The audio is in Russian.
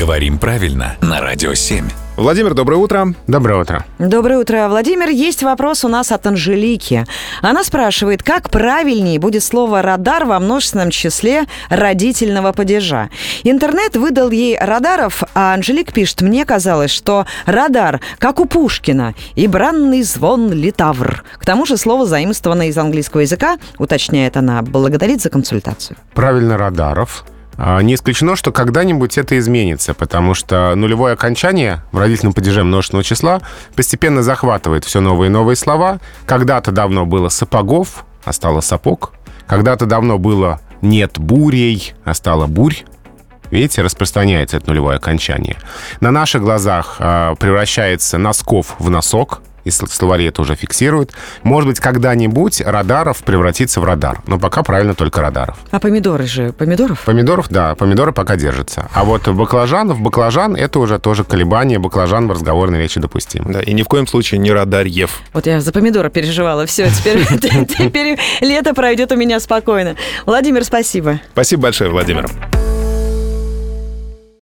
Говорим правильно на Радио 7. Владимир, доброе утро. Доброе утро. Доброе утро, Владимир. Есть вопрос у нас от Анжелики. Она спрашивает, как правильнее будет слово «радар» во множественном числе родительного падежа. Интернет выдал ей радаров, а Анжелик пишет, мне казалось, что радар, как у Пушкина, и бранный звон литавр. К тому же слово заимствовано из английского языка, уточняет она, благодарит за консультацию. Правильно, радаров. А, Не исключено, что когда-нибудь это изменится, потому что нулевое окончание в родительном падеже множественного числа постепенно захватывает все новые и новые слова. Когда-то давно было сапогов, а стало сапог. Когда-то давно было нет бурей, а стало бурь. Видите, распространяется это нулевое окончание. На наших глазах а, превращается носков в носок, и сл- словари это уже фиксируют. Может быть, когда-нибудь радаров превратится в радар. Но пока правильно только радаров. А помидоры же, помидоров? Помидоров, да, помидоры пока держатся. А вот баклажан, в баклажан это уже тоже колебание. Баклажан в разговорной речи допустим. Да, и ни в коем случае не радарьев. Вот я за помидора переживала. Все, теперь, теперь лето пройдет у меня спокойно. Владимир, спасибо. Спасибо большое, Владимир.